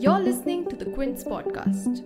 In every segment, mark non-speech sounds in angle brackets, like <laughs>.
You're listening to the Quint podcast.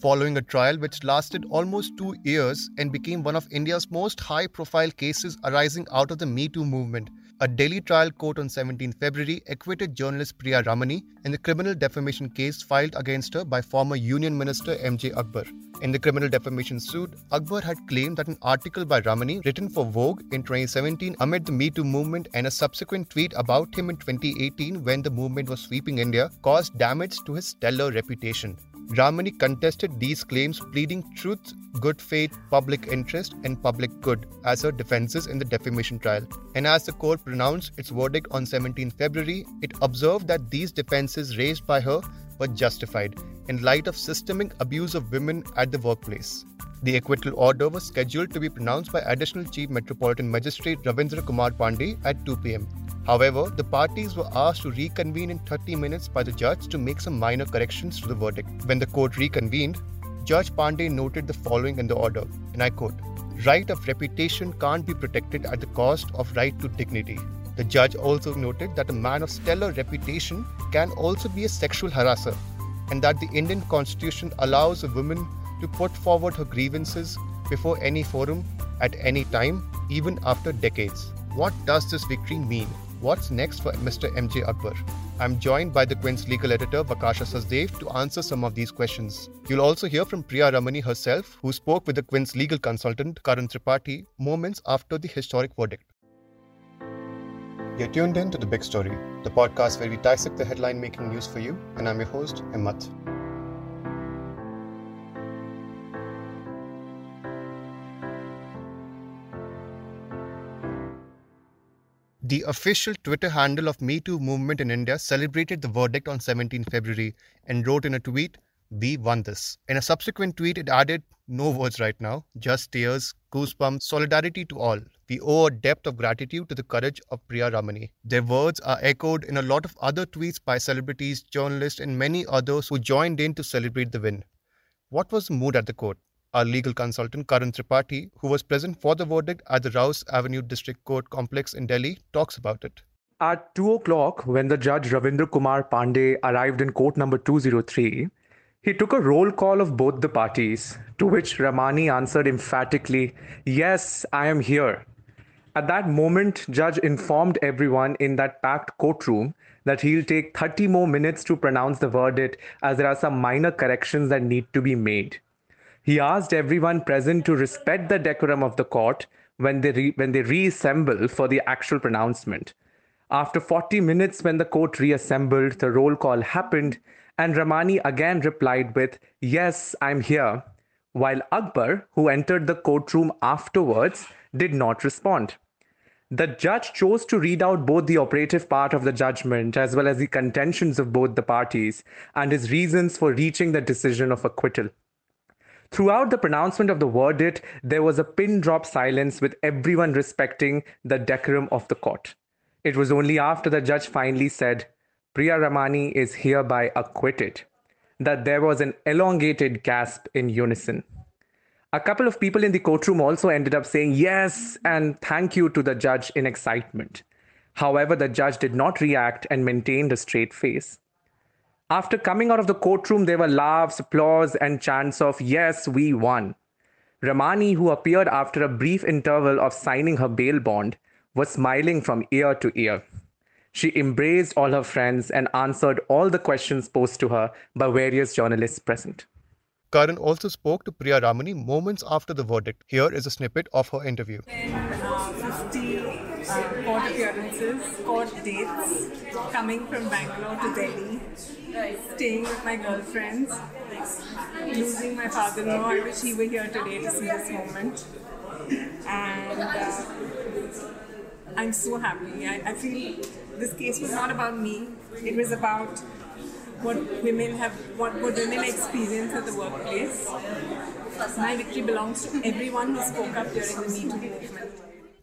Following a trial which lasted almost two years and became one of India's most high profile cases arising out of the Me Too movement, a Delhi trial court on 17 February acquitted journalist Priya Ramani in the criminal defamation case filed against her by former Union Minister MJ Akbar. In the criminal defamation suit, Akbar had claimed that an article by Ramani written for Vogue in 2017 amid the Me Too movement and a subsequent tweet about him in 2018 when the movement was sweeping India caused damage to his stellar reputation. Ramani contested these claims, pleading truth, good faith, public interest, and public good as her defenses in the defamation trial. And as the court pronounced its verdict on 17 February, it observed that these defenses raised by her were justified in light of systemic abuse of women at the workplace. The acquittal order was scheduled to be pronounced by Additional Chief Metropolitan Magistrate Ravindra Kumar Pandey at 2 pm. However, the parties were asked to reconvene in 30 minutes by the judge to make some minor corrections to the verdict. When the court reconvened, Judge Pandey noted the following in the order, and I quote Right of reputation can't be protected at the cost of right to dignity. The judge also noted that a man of stellar reputation can also be a sexual harasser, and that the Indian constitution allows a woman to put forward her grievances before any forum at any time, even after decades. What does this victory mean? What's next for Mr. MJ Akbar? I'm joined by the Quint's legal editor Vakasha Sachdev to answer some of these questions. You'll also hear from Priya Ramani herself, who spoke with the Quint's legal consultant Karan Tripathi moments after the historic verdict. You're tuned in to The Big Story, the podcast where we dissect the headline making news for you, and I'm your host, Himmat. The official Twitter handle of Me Too movement in India celebrated the verdict on 17 February and wrote in a tweet, We won this. In a subsequent tweet, it added, No words right now, just tears, goosebumps, solidarity to all. We owe a depth of gratitude to the courage of Priya Ramani. Their words are echoed in a lot of other tweets by celebrities, journalists, and many others who joined in to celebrate the win. What was the mood at the court? Our legal consultant Karan Tripathi, who was present for the verdict at the Rouse Avenue District Court complex in Delhi, talks about it. At 2 o'clock, when the judge Ravindra Kumar Pandey arrived in court number 203, he took a roll call of both the parties, to which Ramani answered emphatically, Yes, I am here. At that moment, Judge informed everyone in that packed courtroom that he'll take 30 more minutes to pronounce the verdict as there are some minor corrections that need to be made. He asked everyone present to respect the decorum of the court when they, re- when they reassemble for the actual pronouncement. After 40 minutes, when the court reassembled, the roll call happened, and Ramani again replied with, Yes, I'm here, while Akbar, who entered the courtroom afterwards, did not respond. The judge chose to read out both the operative part of the judgment as well as the contentions of both the parties and his reasons for reaching the decision of acquittal. Throughout the pronouncement of the verdict, there was a pin drop silence with everyone respecting the decorum of the court. It was only after the judge finally said, Priya Ramani is hereby acquitted, that there was an elongated gasp in unison. A couple of people in the courtroom also ended up saying yes and thank you to the judge in excitement. However, the judge did not react and maintained a straight face. After coming out of the courtroom, there were laughs, applause, and chants of, Yes, we won. Ramani, who appeared after a brief interval of signing her bail bond, was smiling from ear to ear. She embraced all her friends and answered all the questions posed to her by various journalists present. Karan also spoke to Priya Ramani moments after the verdict. Here is a snippet of her interview. Court dates, coming from Bangalore to Delhi, staying with my girlfriends, losing my father-in-law. I wish he were here today to see this moment. And uh, I'm so happy. I, I feel this case was not about me. It was about what women have, what, what women experience at the workplace. My victory belongs to everyone who spoke up during the Me Too movement.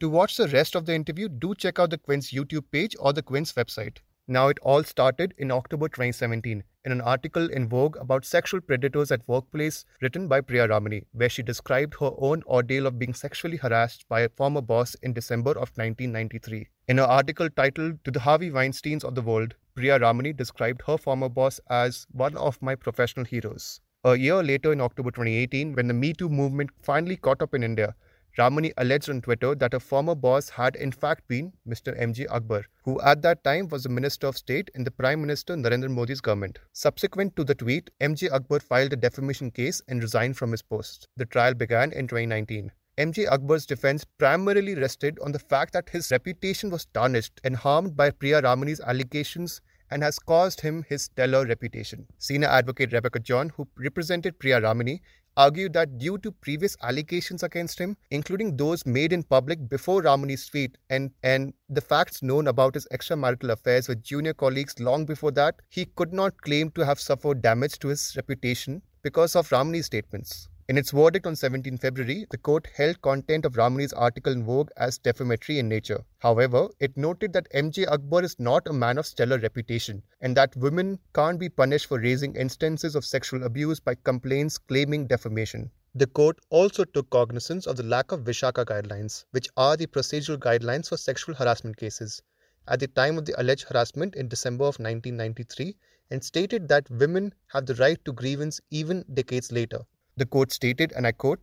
To watch the rest of the interview, do check out the Quint YouTube page or the Quint website. Now, it all started in October 2017. in an article in Vogue about sexual predators at workplace written by Priya Ramani, where she described her own ordeal of being sexually harassed by a former boss in December of 1993. In her article titled To the Harvey Weinsteins of the World, Priya Ramani described her former boss as one of my professional heroes. A year later, in October 2018, when the Me Too movement finally caught up in India, Ramani alleged on Twitter that her former boss had in fact been Mr. MJ Akbar, who at that time was the Minister of State in the Prime Minister Narendra Modi's government. Subsequent to the tweet, MJ Akbar filed a defamation case and resigned from his post. The trial began in 2019. MJ Akbar's defense primarily rested on the fact that his reputation was tarnished and harmed by Priya Ramani's allegations and has caused him his stellar reputation. Senior advocate Rebecca John, who represented Priya Ramani, argued that due to previous allegations against him, including those made in public before Ramani's tweet and, and the facts known about his extramarital affairs with junior colleagues long before that, he could not claim to have suffered damage to his reputation because of Ramani's statements. In its verdict on 17 February, the court held content of Ramani's article in Vogue as defamatory in nature. However, it noted that MJ Akbar is not a man of stellar reputation and that women can't be punished for raising instances of sexual abuse by complaints claiming defamation. The court also took cognizance of the lack of Vishaka guidelines, which are the procedural guidelines for sexual harassment cases, at the time of the alleged harassment in December of 1993 and stated that women have the right to grievance even decades later. The court stated, and I quote,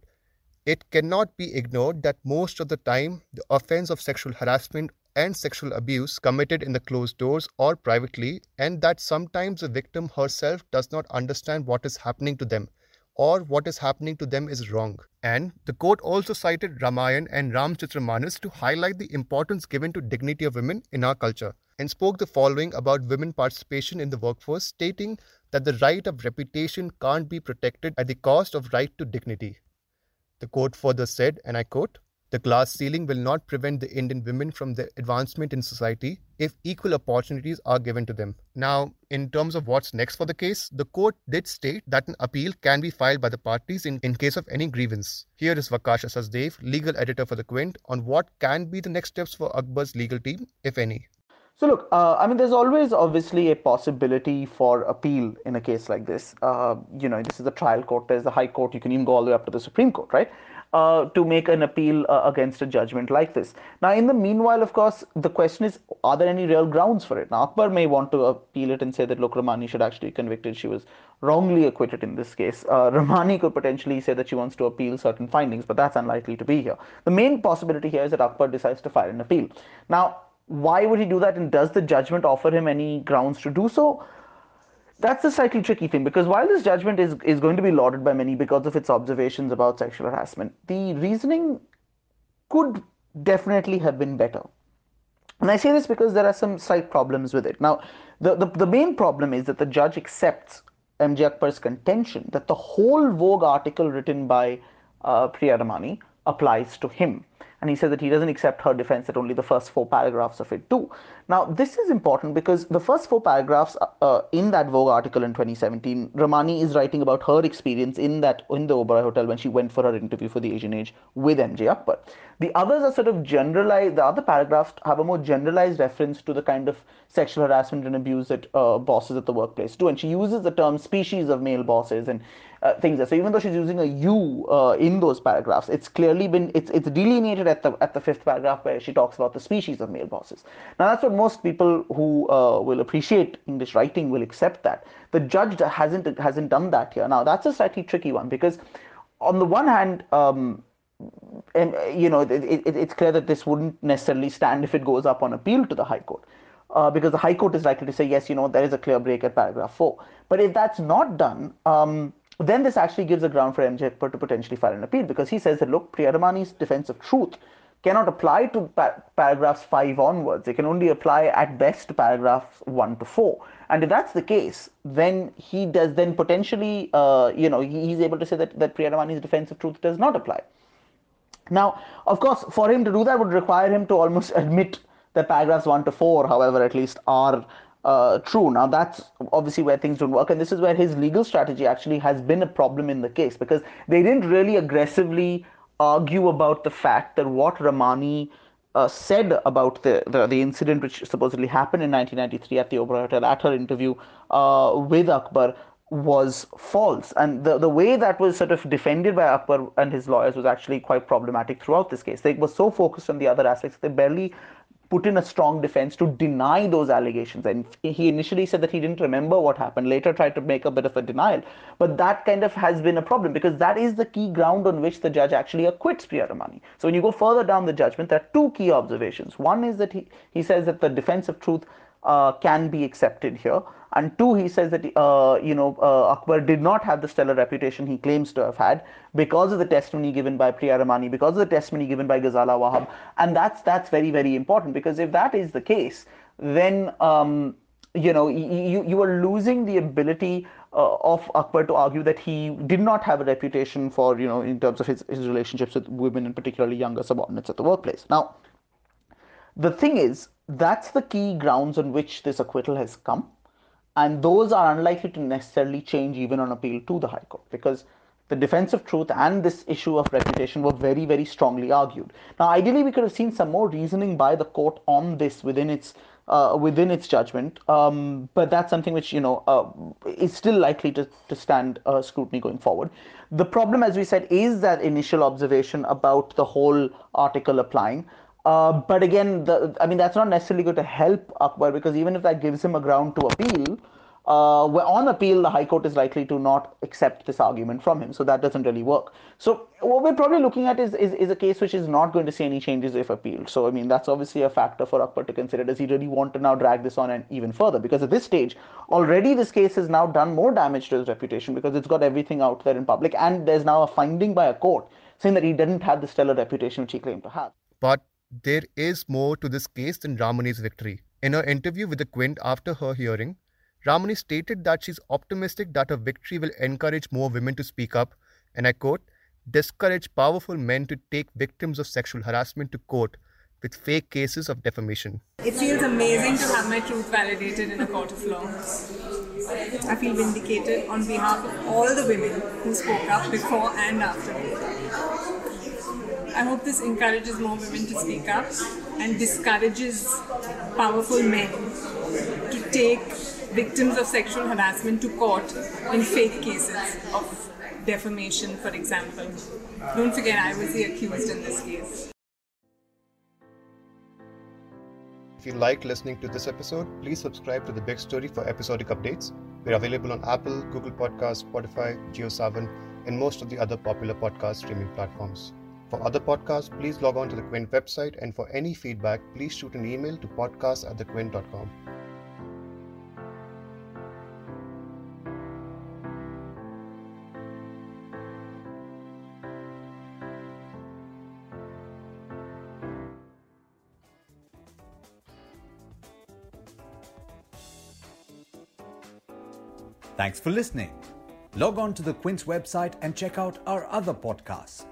it cannot be ignored that most of the time the offense of sexual harassment and sexual abuse committed in the closed doors or privately, and that sometimes the victim herself does not understand what is happening to them or what is happening to them is wrong. And the court also cited Ramayan and Ramcharitmanas to highlight the importance given to dignity of women in our culture and spoke the following about women participation in the workforce, stating that the right of reputation can't be protected at the cost of right to dignity. The court further said, and I quote, the glass ceiling will not prevent the Indian women from their advancement in society if equal opportunities are given to them. Now, in terms of what's next for the case, the court did state that an appeal can be filed by the parties in, in case of any grievance. Here is Vakasha Sachdev, legal editor for the Quint, on what can be the next steps for Akbar's legal team, if any. So look, uh, I mean, there's always obviously a possibility for appeal in a case like this. Uh, you know, this is a trial court. There's the High Court. You can even go all the way up to the Supreme Court, right? Uh, to make an appeal uh, against a judgment like this. Now, in the meanwhile, of course, the question is, are there any real grounds for it? Now, Akbar may want to appeal it and say that, look, Ramani should actually be convicted. She was wrongly acquitted in this case. Uh, Ramani could potentially say that she wants to appeal certain findings, but that's unlikely to be here. The main possibility here is that Akbar decides to file an appeal. Now, why would he do that? And does the judgment offer him any grounds to do so? That's a slightly tricky thing because while this judgment is, is going to be lauded by many because of its observations about sexual harassment, the reasoning could definitely have been better. And I say this because there are some slight problems with it. Now, the, the, the main problem is that the judge accepts MJ Akbar's contention that the whole Vogue article written by uh, Priya Ramani applies to him and he said that he doesn't accept her defense that only the first four paragraphs of it do. Now, this is important because the first four paragraphs uh, uh in that Vogue article in 2017, Ramani is writing about her experience in that in the Oberoi Hotel when she went for her interview for the Asian Age with MJ Akbar. The others are sort of generalized. The other paragraphs have a more generalized reference to the kind of sexual harassment and abuse that uh, bosses at the workplace do, and she uses the term species of male bosses and uh, things. So even though she's using a you uh, in those paragraphs, it's clearly been it's it's delineated at the at the fifth paragraph where she talks about the species of male bosses. Now that's what most people who uh, will appreciate English writing will accept that. The judge hasn't hasn't done that here. Now that's a slightly tricky one because on the one hand. Um, and you know, it, it, it's clear that this wouldn't necessarily stand if it goes up on appeal to the High Court. Uh, because the High Court is likely to say, yes, you know, there is a clear break at paragraph 4. But if that's not done, um, then this actually gives a ground for MJ to potentially file an appeal because he says that look, Priya Ramani's defense of truth cannot apply to pa- paragraphs 5 onwards. It can only apply at best to paragraphs 1 to 4. And if that's the case, then he does then potentially, uh, you know, he, he's able to say that, that Priya Ramani's defense of truth does not apply. Now, of course, for him to do that would require him to almost <laughs> admit that paragraphs 1 to 4, however, at least are uh, true. Now, that's obviously where things don't work, and this is where his legal strategy actually has been a problem in the case because they didn't really aggressively argue about the fact that what Ramani uh, said about the, the, the incident which supposedly happened in 1993 at the Oberoi Hotel at her interview uh, with Akbar was false. And the, the way that was sort of defended by Akbar and his lawyers was actually quite problematic throughout this case. They were so focused on the other aspects, they barely put in a strong defense to deny those allegations. And he initially said that he didn't remember what happened, later tried to make a bit of a denial. But that kind of has been a problem because that is the key ground on which the judge actually acquits Priya Ramani. So when you go further down the judgment, there are two key observations. One is that he, he says that the defense of truth uh, can be accepted here. And two, he says that uh, you know uh, Akbar did not have the stellar reputation he claims to have had because of the testimony given by Priya Ramani, because of the testimony given by Ghazala Wahab, and that's that's very very important because if that is the case, then um, you know you you are losing the ability uh, of Akbar to argue that he did not have a reputation for you know in terms of his, his relationships with women and particularly younger subordinates at the workplace. Now, the thing is that's the key grounds on which this acquittal has come and those are unlikely to necessarily change even on appeal to the High Court because the defense of truth and this issue of reputation were very, very strongly argued. Now, ideally, we could have seen some more reasoning by the court on this within its uh, within its judgment, um, but that's something which you know uh, is still likely to, to stand uh, scrutiny going forward. The problem, as we said, is that initial observation about the whole article applying. Uh, but again, the, I mean, that's not necessarily going to help Akbar because even if that gives him a ground to appeal, uh, on appeal, the High Court is likely to not accept this argument from him. So that doesn't really work. So what we're probably looking at is, is, is a case which is not going to see any changes if appealed. So, I mean, that's obviously a factor for Akbar to consider. Does he really want to now drag this on and even further? Because at this stage, already this case has now done more damage to his reputation because it's got everything out there in public. And there's now a finding by a court saying that he didn't have the stellar reputation which he claimed to have. But there is more to this case than Ramani's victory. In her interview with the Quint after her hearing, Ramani stated that she's optimistic that her victory will encourage more women to speak up, and I quote, discourage powerful men to take victims of sexual harassment to court with fake cases of defamation. It feels amazing to have my truth validated in a court of law. I feel vindicated on behalf of all the women who spoke up before and after me. I hope this encourages more women to speak up and discourages powerful men to take victims of sexual harassment to court in fake cases of defamation, for example. Don't forget, I was the accused in this case. If you liked listening to this episode, please subscribe to The Big Story for episodic updates. We're available on Apple, Google Podcasts, Spotify, JioSaavn, and most of the other popular podcast streaming platforms. For other podcasts, please log on to the Quint website, and for any feedback, please shoot an email to podcast at thequint.com. Thanks for listening. Log on to the Quint's website and check out our other podcasts